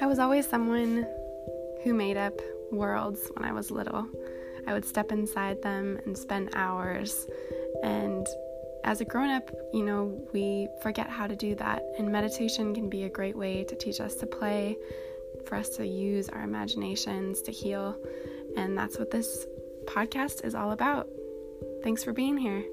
I was always someone who made up worlds when I was little. I would step inside them and spend hours. And as a grown up, you know, we forget how to do that. And meditation can be a great way to teach us to play, for us to use our imaginations to heal. And that's what this podcast is all about. Thanks for being here.